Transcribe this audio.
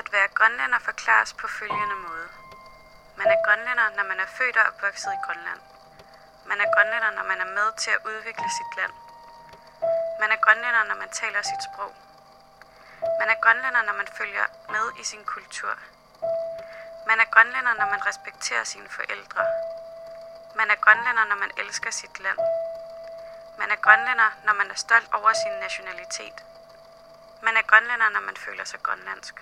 At være grønlænder forklares på følgende måde. Man er grønlænder, når man er født og opvokset i Grønland. Man er grønlænder, når man er med til at udvikle sit land. Man er grønlænder, når man taler sit sprog. Man er grønlænder, når man følger med i sin kultur. Man er grønlænder, når man respekterer sine forældre. Man er grønlænder, når man elsker sit land. Man er grønlænder, når man er stolt over sin nationalitet. Man er grønlænder, når man føler sig grønlandsk.